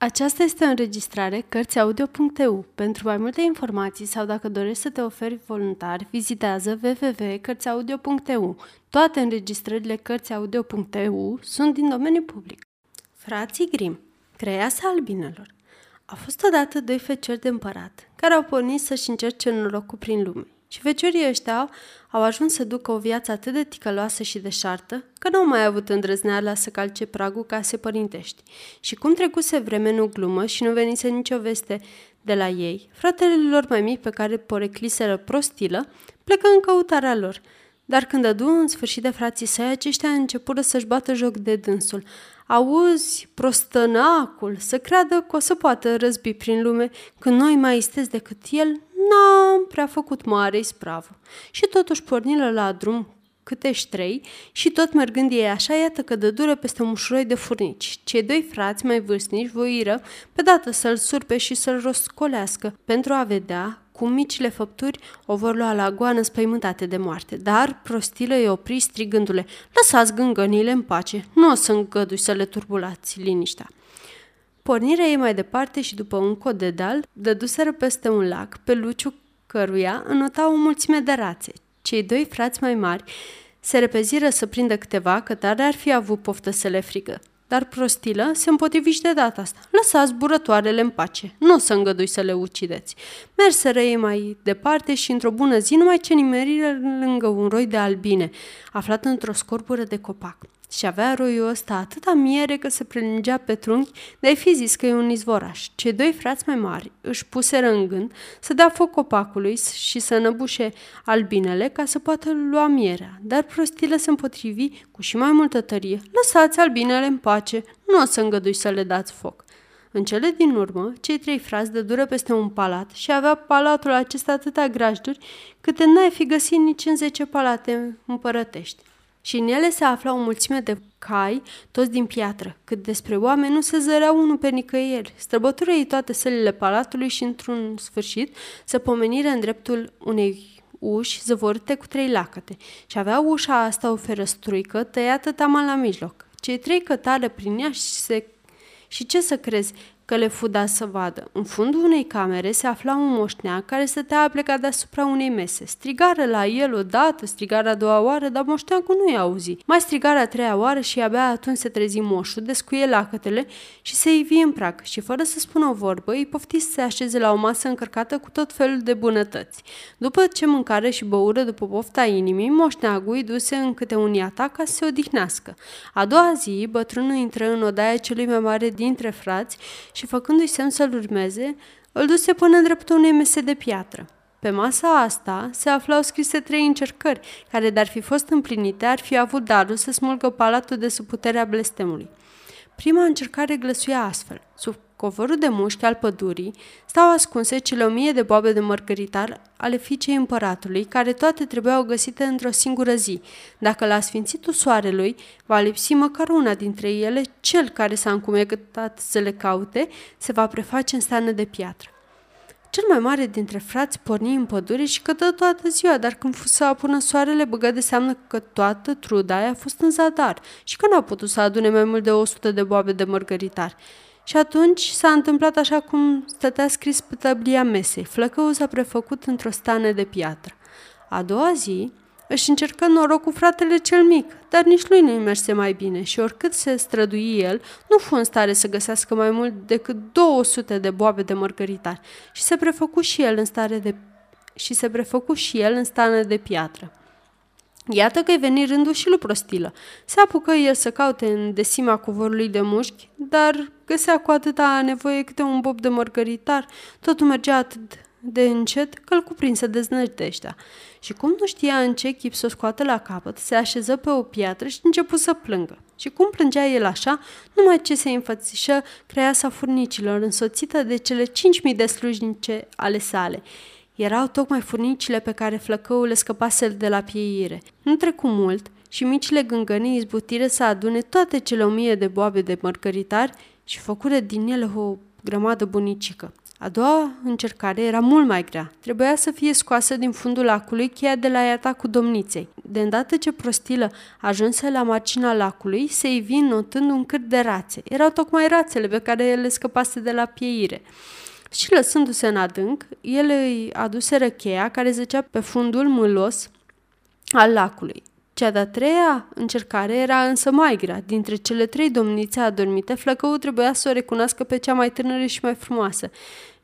Aceasta este o înregistrare Cărțiaudio.eu. Pentru mai multe informații sau dacă dorești să te oferi voluntar, vizitează www.cărțiaudio.eu. Toate înregistrările Cărțiaudio.eu sunt din domeniu public. Frații Grim, Creasa albinelor A fost odată doi feciori de împărat, care au pornit să-și încerce norocul prin lume. Și feciorii ăștia au ajuns să ducă o viață atât de ticăloasă și deșartă, că nu au mai avut îndrăzneala să calce pragul case părintești. Și cum trecuse vreme nu glumă și nu venise nicio veste de la ei, fratele lor mai mic pe care porecliseră prostilă, plecă în căutarea lor. Dar când adu în sfârșit de frații săi, aceștia începură să-și bată joc de dânsul. Auzi, prostănacul, să creadă că o să poată răzbi prin lume când noi mai isteți decât el, n-am prea făcut mare ispravă. Și totuși pornilă la drum câte trei și tot mergând ei așa, iată că dă dură peste un mușuroi de furnici. Cei doi frați mai vârstnici voiră pe dată să-l surpe și să-l roscolească pentru a vedea cum micile făpturi o vor lua la goană spăimântate de moarte. Dar prostilă îi opri strigându-le, lăsați gângănile în pace, nu o să îngădui să le turbulați liniștea. Pornirea ei mai departe și după un cod de deal, dăduseră peste un lac, pe luciu căruia înota o mulțime de rațe. Cei doi frați mai mari se repeziră să prindă câteva, că tare ar fi avut poftă să le frigă. Dar prostilă se împotrivi și de data asta. Lăsați burătoarele în pace, nu o să îngădui să le ucideți. Merseră ei mai departe și într-o bună zi numai ce nimeriră lângă un roi de albine, aflat într-o scorbură de copac. Și avea roiul ăsta atâta miere că se prelungea pe trunchi, de-ai fi zis că e un izvoraș. Cei doi frați mai mari își puseră în gând să dea foc copacului și să năbușe albinele ca să poată lua mierea, dar prostile se împotrivi cu și mai multă tărie. Lăsați albinele în pace, nu o să îngădui să le dați foc. În cele din urmă, cei trei frați de dură peste un palat și avea palatul acesta atâtea grajduri câte n-ai fi găsit nici în zece palate împărătești și în ele se afla o mulțime de cai, toți din piatră, cât despre oameni nu se zărea unul pe nicăieri. Străbătură ei toate sălile palatului și, într-un sfârșit, se pomenire în dreptul unei uși zăvorite cu trei lacăte și avea ușa asta o ferăstruică tăiată taman la mijloc. Cei trei cătară prin ea și se și ce să crezi? Că le fuda să vadă. În fundul unei camere se afla un moșneac care stătea plecat deasupra unei mese. Strigară la el odată, strigară a doua oară, dar moșneacul nu-i auzi. Mai strigară a treia oară și abia atunci se trezi moșul, descuie lacătele și se ivi în prag și fără să spună o vorbă, îi pofti să se așeze la o masă încărcată cu tot felul de bunătăți. După ce mâncare și băură după pofta inimii, moșneagul îi duse în câte un iata ca să se odihnească. A doua zi, bătrânul intră în odaia celui mai mare dintre frați și făcându-i semn să-l urmeze, îl duse până în dreptul unei mese de piatră. Pe masa asta se aflau scrise trei încercări, care, dar fi fost împlinite, ar fi avut darul să smulgă palatul de sub puterea blestemului. Prima încercare glăsuia astfel. Sub covorul de mușchi al pădurii stau ascunse cele o mie de boabe de mărgăritar ale fiicei împăratului, care toate trebuiau găsite într-o singură zi. Dacă la sfințitul soarelui va lipsi măcar una dintre ele, cel care s-a încumegătat să le caute se va preface în stană de piatră. Cel mai mare dintre frați porni în pădure și cătă toată ziua, dar când fu să apună soarele, băgă de seamnă că toată truda aia a fost în zadar și că n-a putut să adune mai mult de 100 de boabe de mărgăritar. Și atunci s-a întâmplat așa cum stătea scris pe tăblia mesei. Flăcăul s-a prefăcut într-o stană de piatră. A doua zi își încercă noroc cu fratele cel mic, dar nici lui nu merse mai bine și oricât se strădui el, nu fu în stare să găsească mai mult decât 200 de boabe de mărgăritar și se prefăcu și el în stare de și se prefăcu și el în stană de piatră. Iată că-i veni rândul și lui Prostilă. Se apucă el să caute în desima covorului de mușchi, dar găsea cu atâta nevoie câte un bob de mărgăritar. Totul mergea atât de încet că îl cuprinse deznădejdea. Și cum nu știa în ce chip să o scoată la capăt, se așeză pe o piatră și începu să plângă. Și cum plângea el așa, numai ce se înfățișă creasa furnicilor, însoțită de cele cinci mii de slujnice ale sale. Erau tocmai furnicile pe care flăcăul le scăpase de la pieire. Nu trecu mult și micile gângănii izbutire să adune toate cele o mie de boabe de mărgăritari și făcură din ele o grămadă bunicică. A doua încercare era mult mai grea. Trebuia să fie scoasă din fundul lacului cheia de la iata cu domniței. De îndată ce prostilă ajunse la marginea lacului, se ivi notând un cât de rațe. Erau tocmai rațele pe care le scăpase de la pieire. Și lăsându-se în adânc, el îi aduse cheia care zăcea pe fundul mâlos al lacului. Cea de-a treia încercare era însă mai grea. Dintre cele trei domnițe adormite, Flăcău trebuia să o recunoască pe cea mai tânără și mai frumoasă.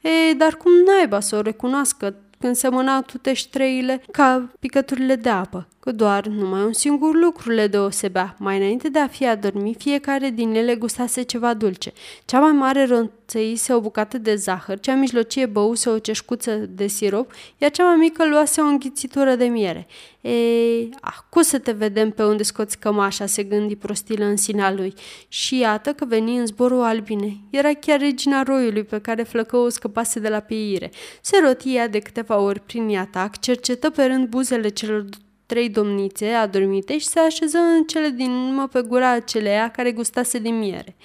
E, dar cum naiba să o recunoască când semănau tutești treile ca picăturile de apă? Că doar numai un singur lucru le deosebea. Mai înainte de a fi adormit, fiecare din ele gustase ceva dulce. Cea mai mare ronțăise o bucată de zahăr, cea mijlocie băuse o ceșcuță de sirop, iar cea mai mică luase o înghițitură de miere. Ei, acum să te vedem pe unde scoți cămașa, se gândi prostilă în sinea lui. Și iată că veni în zborul albine. Era chiar regina roiului pe care flăcăul scăpase de la pieire. Se rotia de câteva ori prin atac, cercetă pe rând buzele celor trei domnițe adormite și se așeză în cele din urmă pe gura aceleia care gustase de miere.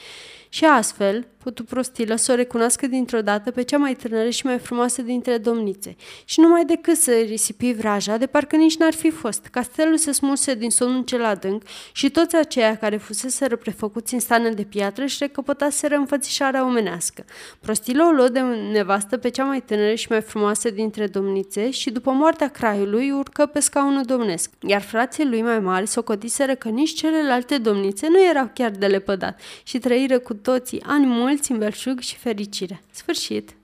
Și astfel, putu prostilă să o recunoască dintr-o dată pe cea mai tânără și mai frumoasă dintre domnițe. Și numai decât să risipi vraja, de parcă nici n-ar fi fost. Castelul se smulse din somnul cel adânc și toți aceia care fusese prefăcuți în stană de piatră și recăpătaseră înfățișarea omenească. Prostilă o luă de nevastă pe cea mai tânără și mai frumoasă dintre domnițe și după moartea craiului urcă pe scaunul domnesc. Iar frații lui mai mari socotiseră că nici celelalte domnițe nu erau chiar de lepădat și trăiră cu toții ani mulți în belșug și fericire. Sfârșit!